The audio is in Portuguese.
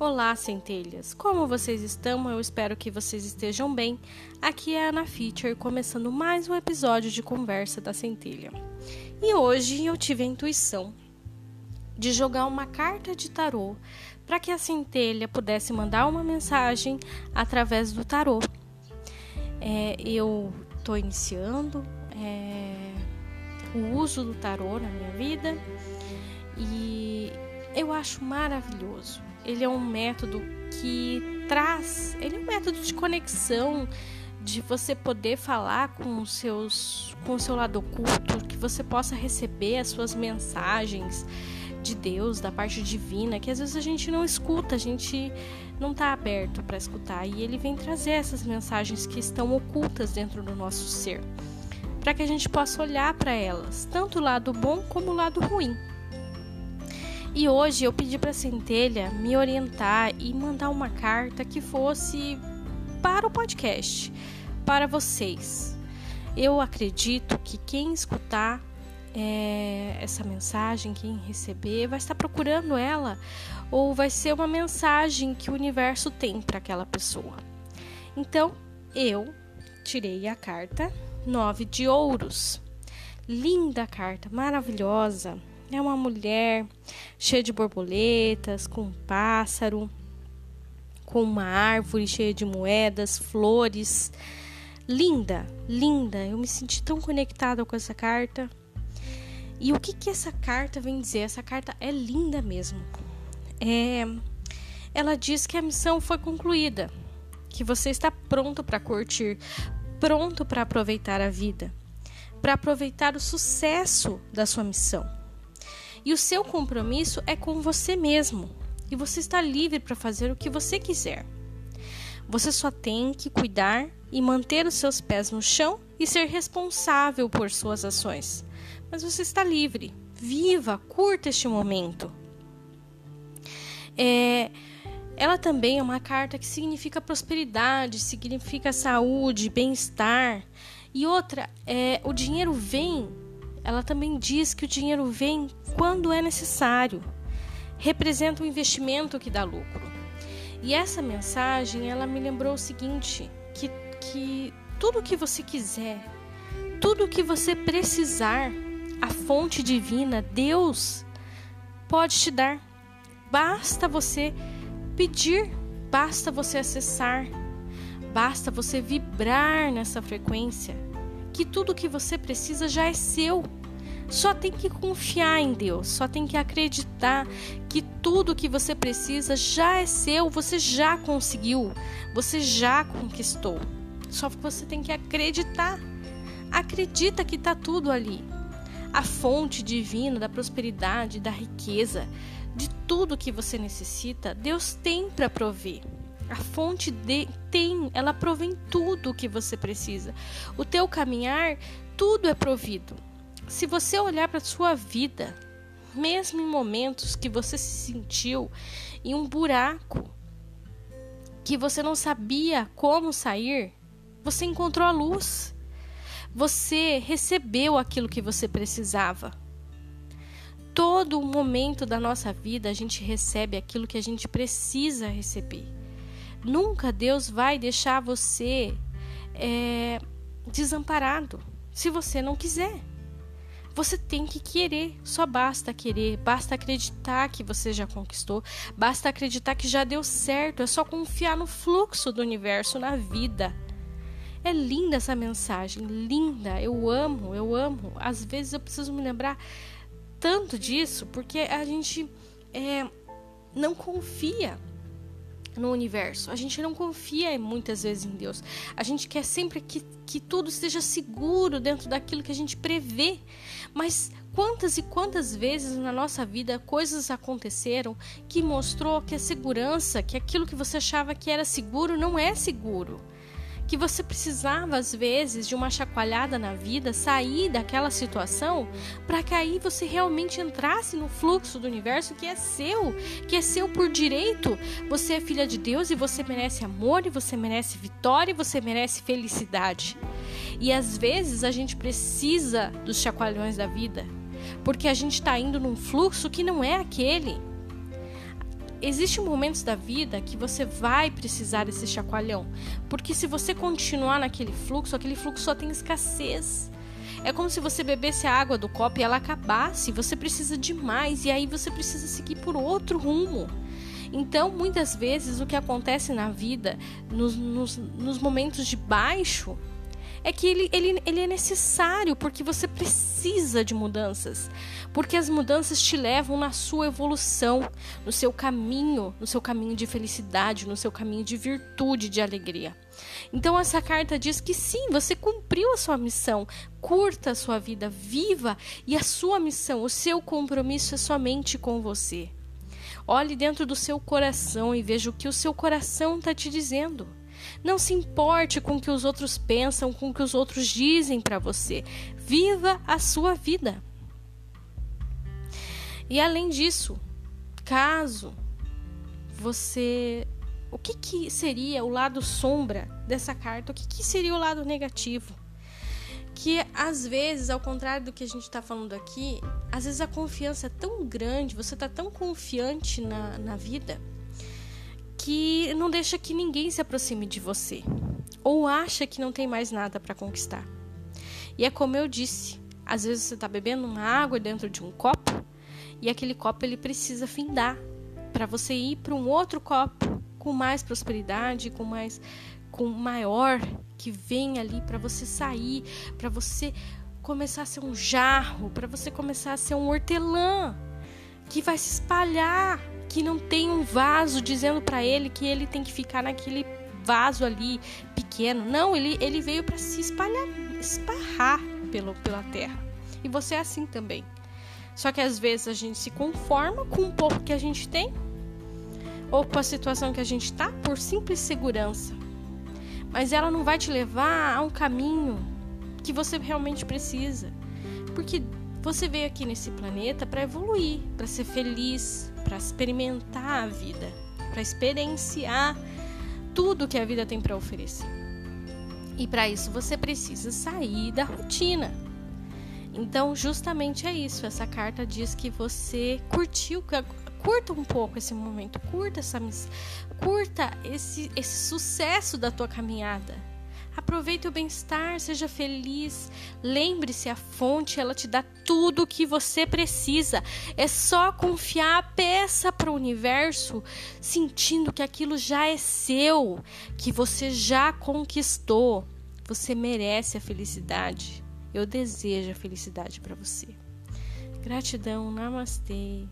Olá, centelhas! Como vocês estão? Eu espero que vocês estejam bem. Aqui é a Ana Feature, começando mais um episódio de Conversa da Centelha. E hoje eu tive a intuição de jogar uma carta de tarô para que a centelha pudesse mandar uma mensagem através do tarô. É, eu estou iniciando é, o uso do tarô na minha vida e eu acho maravilhoso ele é um método que traz, ele é um método de conexão, de você poder falar com os seus, com o seu lado oculto, que você possa receber as suas mensagens de Deus, da parte divina, que às vezes a gente não escuta, a gente não está aberto para escutar, e ele vem trazer essas mensagens que estão ocultas dentro do nosso ser, para que a gente possa olhar para elas, tanto o lado bom como o lado ruim. E hoje eu pedi para a Centelha me orientar e mandar uma carta que fosse para o podcast, para vocês. Eu acredito que quem escutar é, essa mensagem, quem receber, vai estar procurando ela ou vai ser uma mensagem que o universo tem para aquela pessoa. Então, eu tirei a carta Nove de Ouros. Linda carta, maravilhosa. É uma mulher cheia de borboletas, com um pássaro, com uma árvore cheia de moedas, flores. Linda, linda. Eu me senti tão conectada com essa carta. E o que que essa carta vem dizer? Essa carta é linda mesmo. É, ela diz que a missão foi concluída, que você está pronto para curtir, pronto para aproveitar a vida, para aproveitar o sucesso da sua missão. E o seu compromisso é com você mesmo. E você está livre para fazer o que você quiser. Você só tem que cuidar e manter os seus pés no chão e ser responsável por suas ações. Mas você está livre. Viva, curta este momento. É, ela também é uma carta que significa prosperidade, significa saúde, bem-estar. E outra, é, o dinheiro vem ela também diz que o dinheiro vem quando é necessário, representa um investimento que dá lucro. E essa mensagem, ela me lembrou o seguinte, que, que tudo que você quiser, tudo que você precisar, a fonte divina, Deus, pode te dar. Basta você pedir, basta você acessar, basta você vibrar nessa frequência que tudo que você precisa já é seu. Só tem que confiar em Deus, só tem que acreditar que tudo que você precisa já é seu, você já conseguiu, você já conquistou. Só que você tem que acreditar. Acredita que está tudo ali. A fonte divina da prosperidade, da riqueza, de tudo que você necessita, Deus tem para prover. A fonte de, tem, ela provém tudo o que você precisa. O teu caminhar, tudo é provido. Se você olhar para a sua vida, mesmo em momentos que você se sentiu em um buraco, que você não sabia como sair, você encontrou a luz. Você recebeu aquilo que você precisava. Todo momento da nossa vida a gente recebe aquilo que a gente precisa receber. Nunca Deus vai deixar você é, desamparado se você não quiser. Você tem que querer, só basta querer, basta acreditar que você já conquistou, basta acreditar que já deu certo, é só confiar no fluxo do universo na vida. É linda essa mensagem, linda, eu amo, eu amo. Às vezes eu preciso me lembrar tanto disso porque a gente é, não confia no universo. A gente não confia muitas vezes em Deus. A gente quer sempre que, que tudo esteja seguro dentro daquilo que a gente prevê. Mas quantas e quantas vezes na nossa vida coisas aconteceram que mostrou que a segurança, que aquilo que você achava que era seguro, não é seguro que você precisava às vezes de uma chacoalhada na vida, sair daquela situação, para que aí você realmente entrasse no fluxo do universo que é seu, que é seu por direito. Você é filha de Deus e você merece amor, e você merece vitória, e você merece felicidade. E às vezes a gente precisa dos chacoalhões da vida, porque a gente está indo num fluxo que não é aquele existem momentos da vida que você vai precisar desse chacoalhão, porque se você continuar naquele fluxo, aquele fluxo só tem escassez. É como se você bebesse a água do copo e ela acabasse, você precisa de mais e aí você precisa seguir por outro rumo. Então, muitas vezes, o que acontece na vida, nos, nos, nos momentos de baixo, é que ele, ele, ele é necessário porque você precisa de mudanças. Porque as mudanças te levam na sua evolução, no seu caminho, no seu caminho de felicidade, no seu caminho de virtude, de alegria. Então essa carta diz que sim, você cumpriu a sua missão, curta a sua vida, viva e a sua missão, o seu compromisso é somente com você. Olhe dentro do seu coração e veja o que o seu coração está te dizendo. Não se importe com o que os outros pensam, com o que os outros dizem para você. Viva a sua vida. E além disso, caso você. O que, que seria o lado sombra dessa carta? O que, que seria o lado negativo? que às vezes, ao contrário do que a gente está falando aqui, às vezes a confiança é tão grande, você está tão confiante na, na vida, que não deixa que ninguém se aproxime de você ou acha que não tem mais nada para conquistar. E é como eu disse, às vezes você está bebendo uma água dentro de um copo e aquele copo ele precisa findar para você ir para um outro copo com mais prosperidade, com mais com maior que vem ali para você sair, para você começar a ser um jarro, para você começar a ser um hortelã que vai se espalhar que não tem um vaso dizendo para ele que ele tem que ficar naquele vaso ali pequeno. Não, ele, ele veio para se espalhar, esparrar pelo, pela terra. E você é assim também. Só que às vezes a gente se conforma com um pouco que a gente tem, ou com a situação que a gente está, por simples segurança. Mas ela não vai te levar a um caminho que você realmente precisa. Porque você veio aqui nesse planeta para evoluir, para ser feliz, para experimentar a vida, para experienciar tudo que a vida tem para oferecer. E para isso você precisa sair da rotina. Então, justamente é isso. Essa carta diz que você curtiu, curta um pouco esse momento, curta essa curta esse, esse sucesso da tua caminhada Aproveite o bem-estar, seja feliz. Lembre-se, a fonte ela te dá tudo que você precisa. É só confiar a peça para o universo, sentindo que aquilo já é seu, que você já conquistou. Você merece a felicidade. Eu desejo a felicidade para você. Gratidão, namastê.